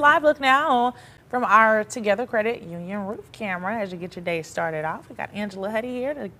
Live look now from our Together Credit Union roof camera as you get your day started off. We got Angela Hutti here to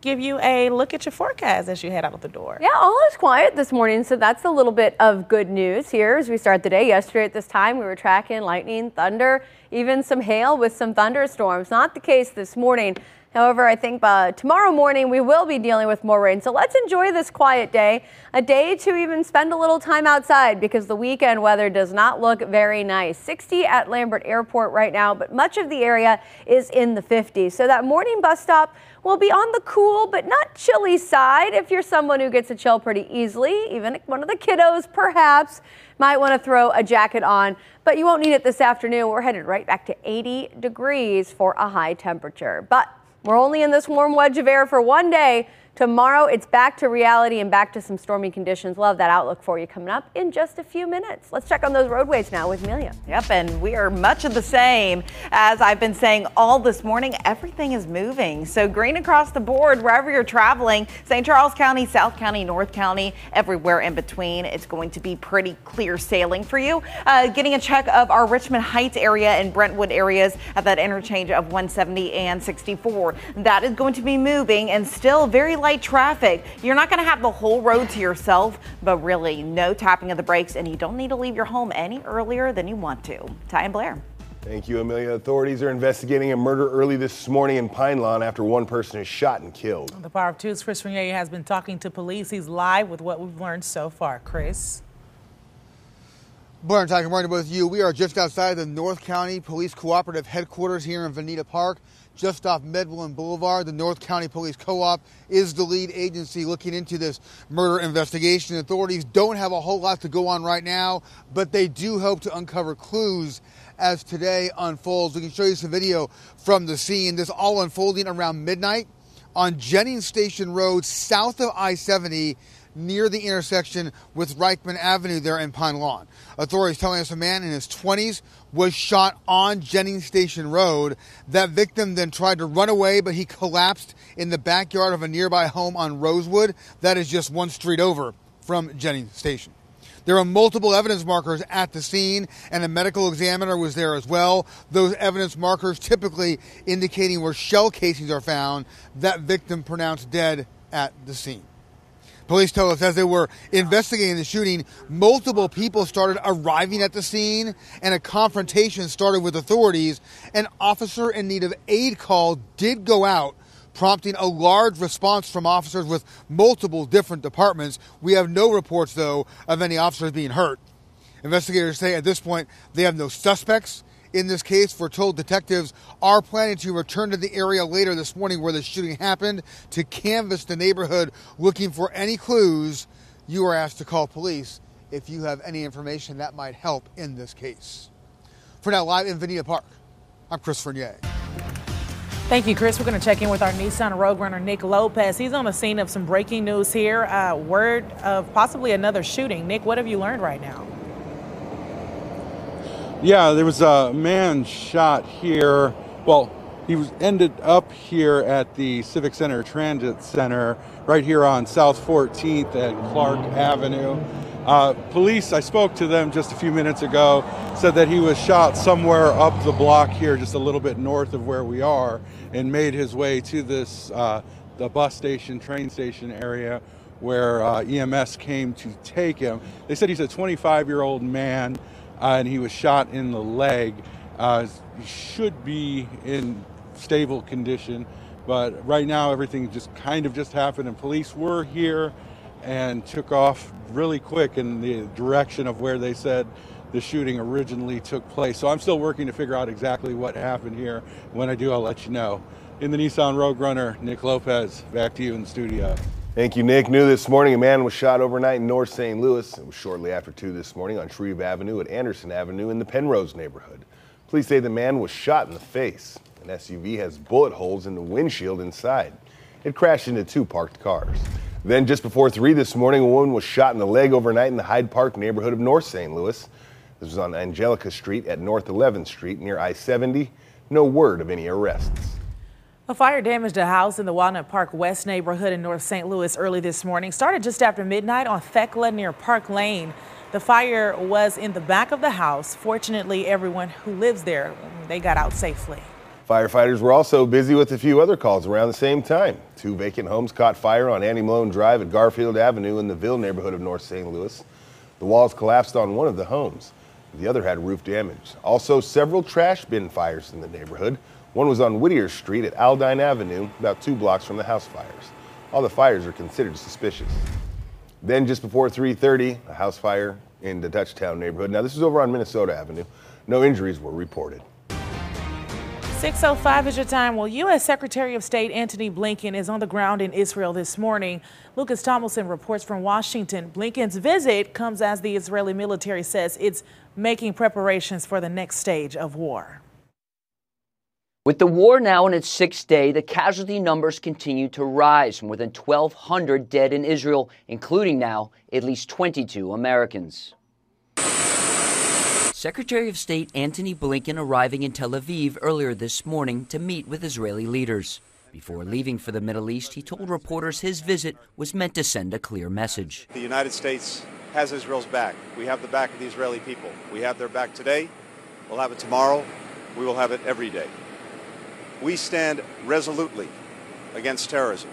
give you a look at your forecast as you head out the door. Yeah, all is quiet this morning, so that's a little bit of good news here as we start the day. Yesterday at this time, we were tracking lightning, thunder, even some hail with some thunderstorms. Not the case this morning. However, I think uh, tomorrow morning we will be dealing with more rain. So let's enjoy this quiet day, a day to even spend a little time outside because the weekend weather does not look very nice. 60 at Lambert Airport right now, but much of the area is in the 50s. So that morning bus stop will be on the cool but not chilly side if you're someone who gets a chill pretty easily. Even one of the kiddos perhaps might want to throw a jacket on, but you won't need it this afternoon. We're headed right back to 80 degrees for a high temperature. But we're only in this warm wedge of air for one day. Tomorrow, it's back to reality and back to some stormy conditions. Love that outlook for you coming up in just a few minutes. Let's check on those roadways now with Amelia. Yep, and we are much of the same. As I've been saying all this morning, everything is moving. So green across the board, wherever you're traveling, St. Charles County, South County, North County, everywhere in between. It's going to be pretty clear sailing for you. Uh, getting a check of our Richmond Heights area and Brentwood areas at that interchange of 170 and 64. That is going to be moving and still very light traffic. You're not going to have the whole road to yourself, but really no tapping of the brakes, and you don't need to leave your home any earlier than you want to. Ty and Blair. Thank you, Amelia. Authorities are investigating a murder early this morning in Pine Lawn after one person is shot and killed. The Power of Two's Chris Regnier has been talking to police. He's live with what we've learned so far. Chris. Blair and Ty, good morning to both of you. We are just outside the North County Police Cooperative headquarters here in Vinita Park just off Medwin Boulevard. The North County Police Co-op is the lead agency looking into this murder investigation. Authorities don't have a whole lot to go on right now, but they do hope to uncover clues as today unfolds. We can show you some video from the scene. This all unfolding around midnight on Jennings Station Road, south of I-70 near the intersection with Reichman Avenue there in Pine Lawn. Authorities telling us a man in his 20s was shot on Jennings Station Road. That victim then tried to run away, but he collapsed in the backyard of a nearby home on Rosewood. That is just one street over from Jennings Station. There are multiple evidence markers at the scene, and a medical examiner was there as well. Those evidence markers typically indicating where shell casings are found, that victim pronounced dead at the scene. Police tell us as they were investigating the shooting, multiple people started arriving at the scene and a confrontation started with authorities. An officer in need of aid call did go out, prompting a large response from officers with multiple different departments. We have no reports, though, of any officers being hurt. Investigators say at this point they have no suspects in this case. We're told detectives are planning to return to the area later this morning where the shooting happened to canvass the neighborhood looking for any clues. You are asked to call police if you have any information that might help in this case. For now, live in Vinita Park, I'm Chris Regnier. Thank you, Chris. We're going to check in with our Nissan Rogue runner, Nick Lopez. He's on the scene of some breaking news here. Uh, word of possibly another shooting. Nick, what have you learned right now? Yeah, there was a man shot here. Well, he was ended up here at the Civic Center Transit Center, right here on South 14th at Clark Avenue. Uh, police, I spoke to them just a few minutes ago, said that he was shot somewhere up the block here, just a little bit north of where we are, and made his way to this uh, the bus station, train station area where uh, EMS came to take him. They said he's a 25 year old man uh, and he was shot in the leg. Uh, should be in stable condition, but right now everything just kind of just happened, and police were here and took off really quick in the direction of where they said the shooting originally took place. So I'm still working to figure out exactly what happened here. When I do, I'll let you know. In the Nissan Rogue Runner, Nick Lopez, back to you in the studio. Thank you, Nick. New this morning, a man was shot overnight in North St. Louis. It was shortly after 2 this morning on Shreve Avenue at Anderson Avenue in the Penrose neighborhood. Police say the man was shot in the face. An SUV has bullet holes in the windshield inside. It crashed into two parked cars. Then, just before 3 this morning, a woman was shot in the leg overnight in the Hyde Park neighborhood of North St. Louis. This was on Angelica Street at North 11th Street near I 70. No word of any arrests. A fire damaged a house in the Walnut Park West neighborhood in North St. Louis early this morning. Started just after midnight on Thekla near Park Lane. The fire was in the back of the house. Fortunately, everyone who lives there, they got out safely. Firefighters were also busy with a few other calls around the same time. Two vacant homes caught fire on Annie Malone Drive at Garfield Avenue in the Ville neighborhood of North St. Louis. The walls collapsed on one of the homes. The other had roof damage. Also, several trash bin fires in the neighborhood. One was on Whittier Street at Aldine Avenue, about two blocks from the house fires. All the fires are considered suspicious. Then, just before 3:30, a house fire in the Dutchtown neighborhood. Now, this is over on Minnesota Avenue. No injuries were reported. 605 is your time. Well, U.S. Secretary of State Antony Blinken is on the ground in Israel this morning. Lucas Tomlinson reports from Washington. Blinken's visit comes as the Israeli military says it's making preparations for the next stage of war. With the war now in its sixth day, the casualty numbers continue to rise. More than 1,200 dead in Israel, including now at least 22 Americans. Secretary of State Antony Blinken arriving in Tel Aviv earlier this morning to meet with Israeli leaders. Before leaving for the Middle East, he told reporters his visit was meant to send a clear message. The United States has Israel's back. We have the back of the Israeli people. We have their back today. We'll have it tomorrow. We will have it every day. We stand resolutely against terrorism.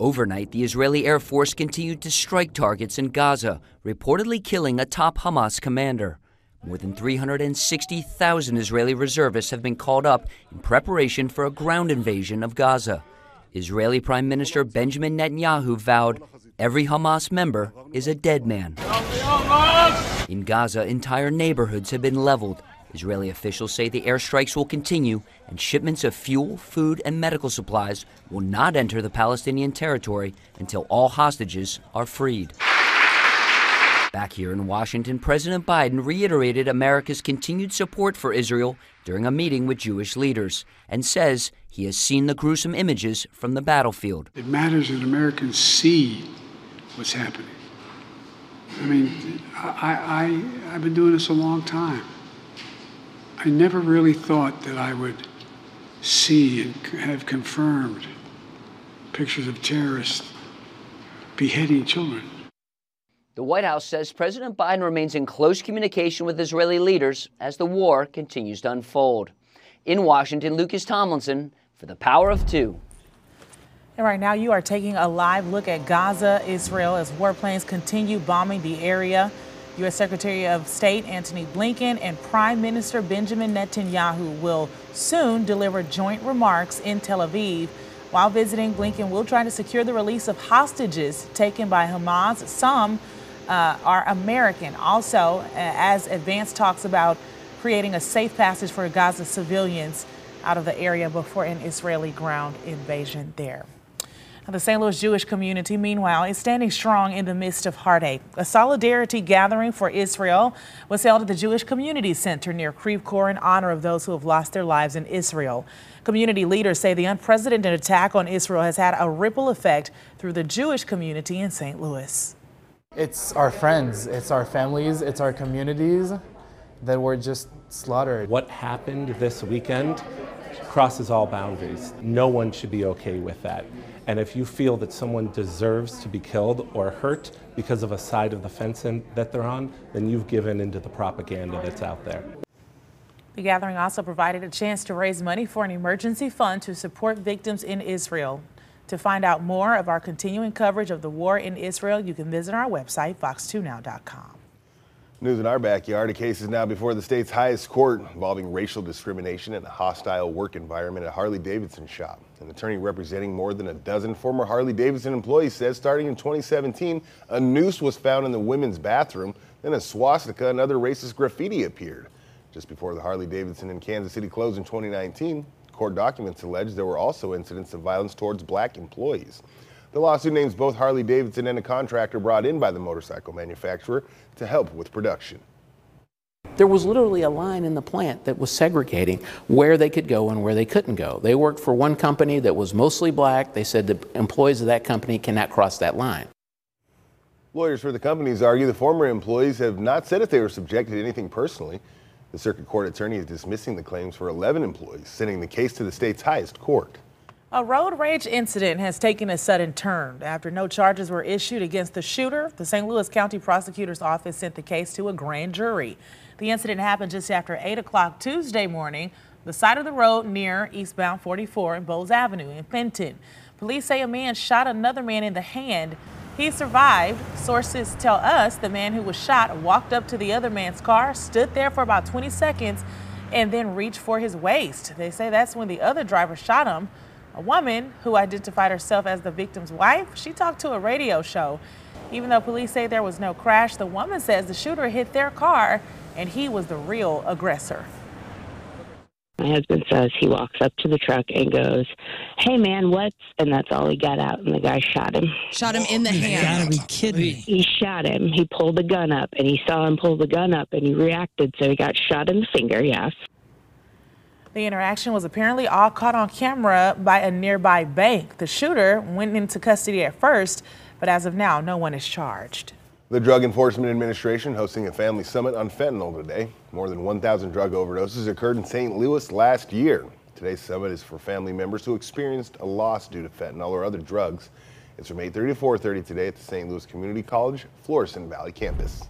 Overnight, the Israeli Air Force continued to strike targets in Gaza, reportedly killing a top Hamas commander. More than 360,000 Israeli reservists have been called up in preparation for a ground invasion of Gaza. Israeli Prime Minister Benjamin Netanyahu vowed every Hamas member is a dead man. In Gaza, entire neighborhoods have been leveled. Israeli officials say the airstrikes will continue and shipments of fuel, food, and medical supplies will not enter the Palestinian territory until all hostages are freed. Back here in Washington, President Biden reiterated America's continued support for Israel during a meeting with Jewish leaders and says he has seen the gruesome images from the battlefield. It matters that Americans see what's happening. I mean, I, I, I've been doing this a long time. I never really thought that I would see and have confirmed pictures of terrorists beheading children. The White House says President Biden remains in close communication with Israeli leaders as the war continues to unfold. In Washington, Lucas Tomlinson for the Power of Two. And right now, you are taking a live look at Gaza, Israel, as warplanes continue bombing the area. U.S. Secretary of State Antony Blinken and Prime Minister Benjamin Netanyahu will soon deliver joint remarks in Tel Aviv. While visiting, Blinken will try to secure the release of hostages taken by Hamas. Some uh, are American. Also, uh, as advance talks about creating a safe passage for Gaza civilians out of the area before an Israeli ground invasion there. The St. Louis Jewish community, meanwhile, is standing strong in the midst of heartache. A solidarity gathering for Israel was held at the Jewish Community Center near Creve Coeur in honor of those who have lost their lives in Israel. Community leaders say the unprecedented attack on Israel has had a ripple effect through the Jewish community in St. Louis. It's our friends, it's our families, it's our communities that were just slaughtered. What happened this weekend crosses all boundaries. No one should be okay with that. And if you feel that someone deserves to be killed or hurt because of a side of the fence in, that they're on, then you've given into the propaganda that's out there. The gathering also provided a chance to raise money for an emergency fund to support victims in Israel. To find out more of our continuing coverage of the war in Israel, you can visit our website, fox2now.com. News in our backyard. A case is now before the state's highest court involving racial discrimination and a hostile work environment at Harley Davidson shop. An attorney representing more than a dozen former Harley Davidson employees says starting in 2017, a noose was found in the women's bathroom, then a swastika and other racist graffiti appeared. Just before the Harley Davidson in Kansas City closed in 2019, Court documents allege there were also incidents of violence towards black employees. The lawsuit names both Harley Davidson and a contractor brought in by the motorcycle manufacturer to help with production. there was literally a line in the plant that was segregating where they could go and where they couldn't go. They worked for one company that was mostly black. They said the employees of that company cannot cross that line. Lawyers for the companies argue the former employees have not said if they were subjected to anything personally. The circuit court attorney is dismissing the claims for 11 employees, sending the case to the state's highest court. A road rage incident has taken a sudden turn. After no charges were issued against the shooter, the St. Louis County Prosecutor's Office sent the case to a grand jury. The incident happened just after 8 o'clock Tuesday morning, the side of the road near eastbound 44 and Bowles Avenue in Fenton. Police say a man shot another man in the hand. He survived. Sources tell us the man who was shot walked up to the other man's car, stood there for about 20 seconds, and then reached for his waist. They say that's when the other driver shot him. A woman who identified herself as the victim's wife, she talked to a radio show. Even though police say there was no crash, the woman says the shooter hit their car and he was the real aggressor. My husband says he walks up to the truck and goes, Hey man, what's and that's all he got out and the guy shot him. Shot him in the hand. You gotta be kidding me. He shot him. He pulled the gun up and he saw him pull the gun up and he reacted, so he got shot in the finger, yes. The interaction was apparently all caught on camera by a nearby bank. The shooter went into custody at first, but as of now, no one is charged. The Drug Enforcement Administration hosting a family summit on fentanyl today. More than 1,000 drug overdoses occurred in St. Louis last year. Today's summit is for family members who experienced a loss due to fentanyl or other drugs. It's from 8:30 to 4:30 today at the St. Louis Community College Florissant Valley campus.